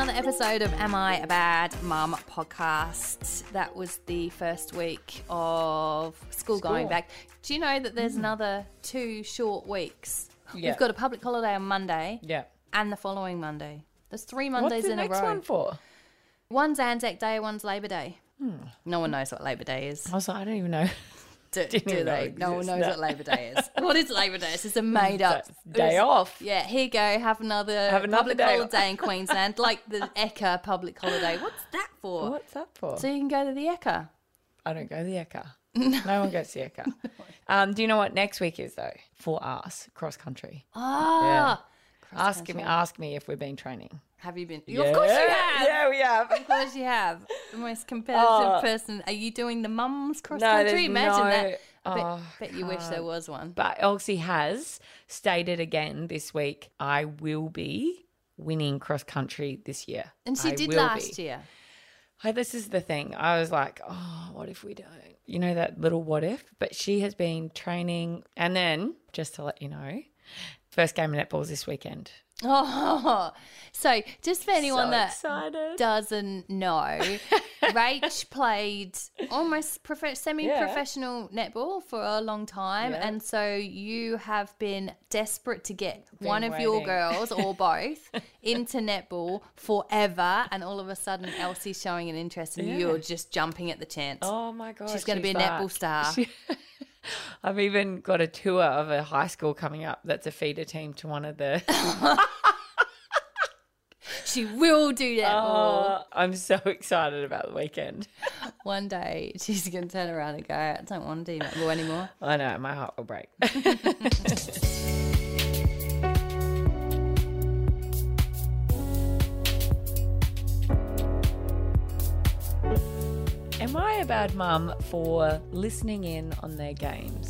another episode of Am I a Bad Mum podcast. That was the first week of school, going back. Do you know that there's another two short weeks? Mm. Yeah. We've got a public holiday on Monday Yeah. and the following Monday. There's three Mondays the in next a row. What's one for? One's Anzac Day, one's Labor Day. Hmm. No one knows what Labor Day is. I was like, I don't even know. Do, do know they? No one knows existed. what Labor Day is. what is Labor Day? It's just a made up day off. Yeah, here you go. Have another, Have another public day off. holiday in Queensland, like the Ekka public holiday. What's that for? What's that for? So you can go to the Ekka. I don't go to the Ekka. No one goes to the Ekka. Um, do you know what next week is though? For us, cross country. Ah, Ask me, ask me if we've been training. Have you been? Yeah. Of course you have. Yeah, we have. Of course you have. The most competitive Oh. person. Are you doing the mums cross No, country? Imagine no- that. I bet, Oh, bet you wish there was one. But Elsie has stated again this week, I will be winning cross country this year. And she I did last be. year. Hey, this is the thing. I was like, oh, what if we don't? You know, that little what if? But she has been training. And then, just to let you know, first game of netball's this weekend. Oh, so just for anyone so that excited. doesn't know, Rach played almost prof- semi-professional netball for a long time, Yeah. and so you have been desperate to get one of Been your girls or both into netball forever, and all of a sudden Elsie's showing an interest, and Yeah. you're just jumping at the chance. Oh my God. She's gonna be a netball star. I've even got a tour of a high school coming up that's a feeder team to one of the. She will do that. Oh, I'm so excited about the weekend. one day. She's gonna turn around and go, "I don't want to do netball anymore." I know, my heart will break. Am I a bad mum for listening in on their games?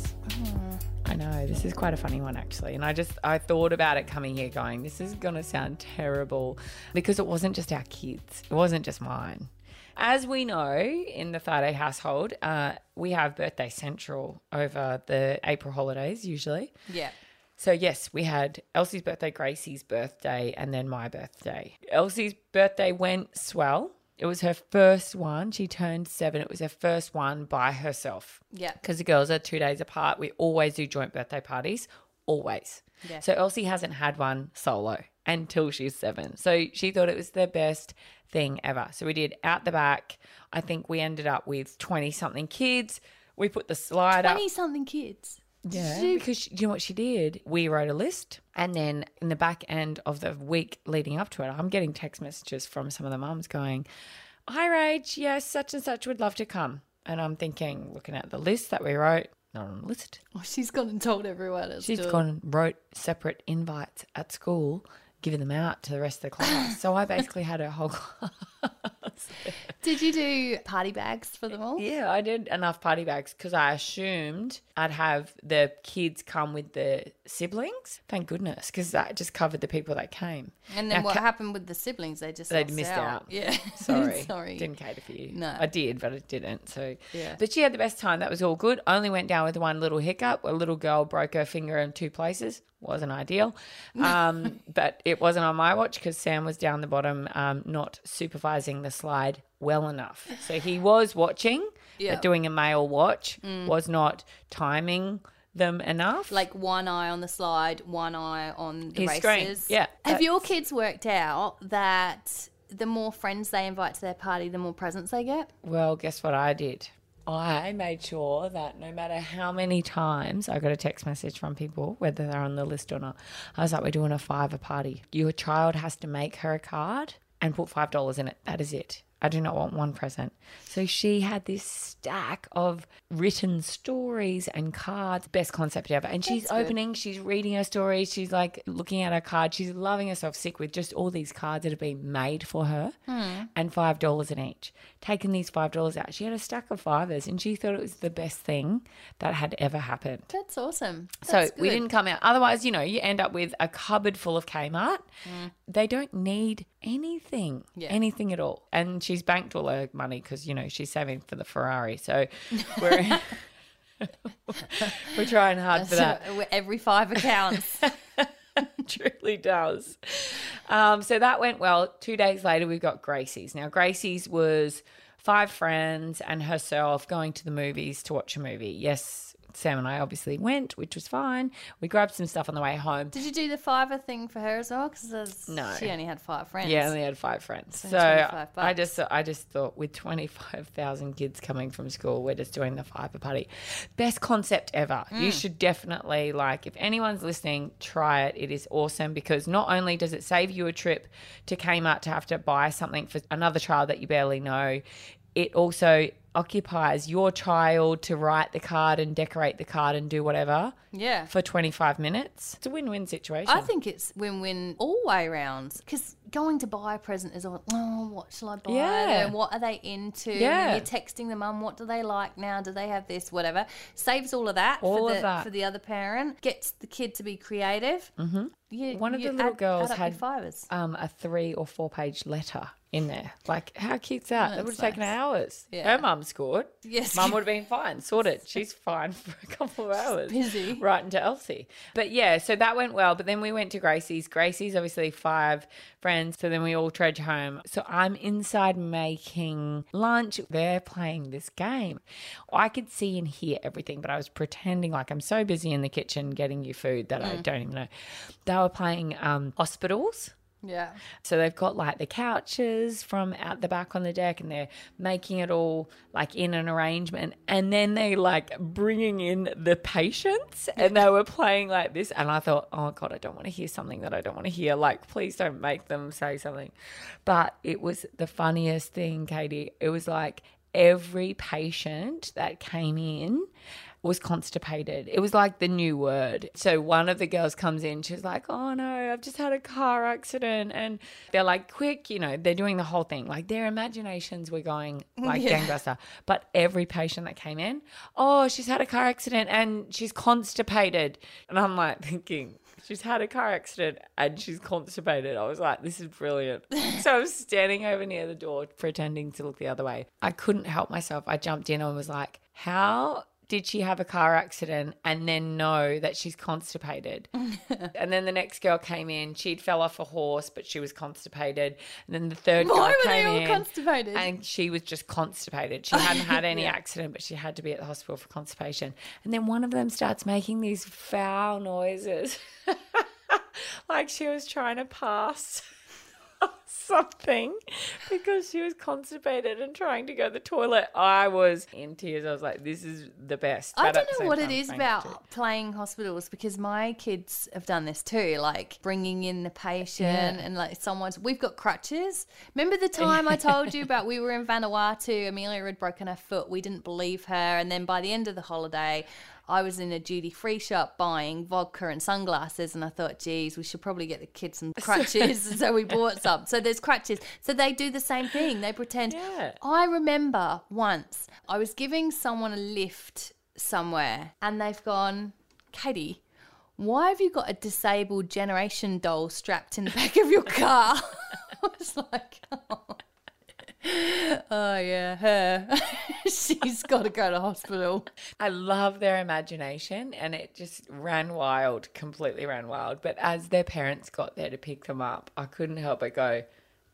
I know this is quite a funny one actually, and I just I thought about it coming here, going, this is gonna sound terrible because it wasn't just our kids, it wasn't just mine. As we know in the Friday household, uh, we have birthday central over the April holidays usually. Yeah. So yes, we had Elsie's birthday, Gracie's birthday, and then my birthday. Elsie's birthday went swell. It was her first one. She turned seven. It was her first one by herself. Yeah. Because the girls are two days apart. We always do joint birthday parties. Always. Yeah. So Elsie hasn't had one solo until she's seven. So she thought it was the best thing ever. So we did out the back. I think we ended up with 20 something kids. We put the slide up. Twenty something kids. Yeah, because you know what she did? We wrote a list, and then in the back end of the week leading up to it, I'm getting text messages from some of the mums going, "Hi, Rach, yes, such and such would love to come." And I'm thinking, looking at the list that we wrote, not on the list. Oh, she's gone and told everyone. It's She's doing- gone and wrote separate invites at school, giving them out to the rest of the class. so I basically had a whole class. Did you do party bags for them all? Yeah, I did enough party bags because I assumed I'd have the kids come with the siblings. Thank goodness, because that just covered the people that came. And then Now, what ca- happened with the siblings? They just They missed out. Yeah. Sorry, Sorry. didn't cater for you. No. I did, but it didn't. So Yeah. but she had the best time. That was all good. Only went down with one little hiccup. A little girl broke her finger in two places. Wasn't ideal, um, but it wasn't on my watch because Sam was down the bottom, um, not supervising the slide well enough. So he was watching, Yeah. but doing a male watch mm. was not timing them enough. Like one eye on the slide, one eye on the His screen. races. Yeah, Have your kids worked out that the more friends they invite to their party, the more presents they get? Well, guess what I did? I made sure that no matter how many times I got a text message from people, whether they're on the list or not, I was like, we're doing a fiver party. Your child has to make her a card and put $5 in it. That is it. I do not want one present. So she had this stack of written stories and cards. Best concept ever. And she's That's good. opening, she's reading her stories, she's like looking at her card. She's loving herself sick with just all these cards that have been made for her Hmm. and $5 in each. Taking these $5 out, she had a stack of fivers and she thought it was the best thing that had ever happened. That's awesome. So That's we didn't come out. Otherwise, you know, you end up with a cupboard full of Kmart. Mm. They don't need anything, Yeah. anything at all. And she's banked all her money because you know she's saving for the Ferrari. So we're we're trying hard for that. Every five accounts. truly does. Um, so that went well. Two days later, we've got Gracie's. Now, Gracie's was five friends and herself going to the movies to watch a movie. Yes, Sam and I obviously went, which was fine. We grabbed some stuff on the way home. Did you do the fiver thing for her as well? Because No. she only had five friends. Yeah, I only had five friends. So, 25 I just I just thought with twenty five thousand kids coming from school, we're just doing the fiver party. Best concept ever. Mm. You should definitely like if anyone's listening, try it. It is awesome because not only does it save you a trip to Kmart to have to buy something for another child that you barely know, it also occupies your child to write the card and decorate the card and do whatever Yeah. for 25 minutes. It's a win-win situation. I think it's win-win all way round because going to buy a present is all, oh, what shall I buy? Yeah. And what are they into? Yeah. And you're texting the mum, what do they like now? Do they have this? Whatever. Saves all of that All for of the that. for the other parent. Gets the kid to be creative. Mm-hmm. You, One of the little add- girls add had fivers. um, a three or four page letter in there. Like, how cute's that? that would have taken hours. Yeah. Her mum scored. Yes. Mum would have been fine, sorted. She's fine for a couple of hours. busy. Right into Elsie. But yeah, so that went well. But then we went to Gracie's. Gracie's obviously five friends. So then we all trudge home. So I'm inside making lunch. They're playing this game. I could see and hear everything, but I was pretending like I'm so busy in the kitchen getting you food that I don't even know. They were playing um, hospitals. Yeah. So they've got like the couches from out the back on the deck and they're making it all like in an arrangement. And then they like bringing in the patients and they were playing like this. And I thought, oh God, I don't want to hear something that I don't want to hear. Like, please don't make them say something. But it was the funniest thing, Katie. It was like every patient that came in was constipated. It was like the new word. So one of the girls comes in, she's like, Oh no, I've just had a car accident. And they're like, Quick, you know, they're doing the whole thing. Like their imaginations were going like Yeah. gangbuster. But every patient that came in, Oh, she's had a car accident and she's constipated. And I'm like thinking, She's had a car accident and she's constipated. I was like, this is brilliant. so I was standing over near the door, pretending to look the other way. I couldn't help myself. I jumped in and was like, how did she have a car accident and then know that she's constipated? and then the next girl came in. She'd fell off a horse, but she was constipated. And then the third Why girl were they came all in. constipated? And she was just constipated. She hadn't had any accident, but she had to be at the hospital for constipation. And then one of them starts making these foul noises, like she was trying to pass something because she was constipated and trying to go to the toilet. I was in tears. I was like, "This is the best." I but don't know what it is about playing hospitals because my kids have done this too, like bringing in the patient Yeah. and like someone's. We've got crutches. Remember the time I told you about we were in Vanuatu, Amelia had broken her foot. We didn't believe her, and then by the end of the holiday. I was in a duty free shop buying vodka and sunglasses, and I thought, geez, we should probably get the kids some crutches. so we bought some. So there's crutches. So they do the same thing. They pretend. Yeah. I remember once I was giving someone a lift somewhere and they've gone, Katie, why have you got a disabled generation doll strapped in the back of your car? I was like, oh, oh yeah, her. She's got to go to hospital. I love their imagination and it just ran wild, completely ran wild. But as their parents got there to pick them up, I couldn't help but go,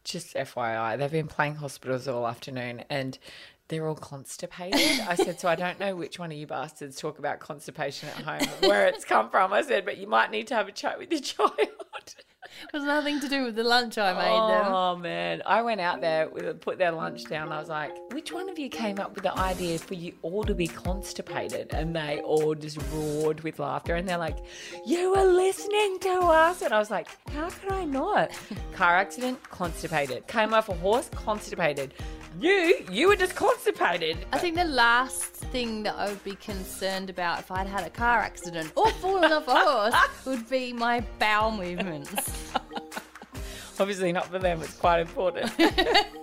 just FYI, they've been playing hospitals all afternoon and they're all constipated. I said, so I don't know which one of you bastards talk about constipation at home, where it's come from. I said, but you might need to have a chat with your child. It was nothing to do with the lunch I made them. Oh man, I went out there put their lunch down. I was like, which one of you came up with the idea for you all to be constipated? And they all just roared with laughter. And they're like, you were listening to us. And I was like, how could I not? Car accident, constipated. Came off a horse, constipated. You, you were just constipated. I think the last thing that I would be concerned about if I'd had a car accident or fallen off a horse would be my bowel Obviously not for them. It's quite important.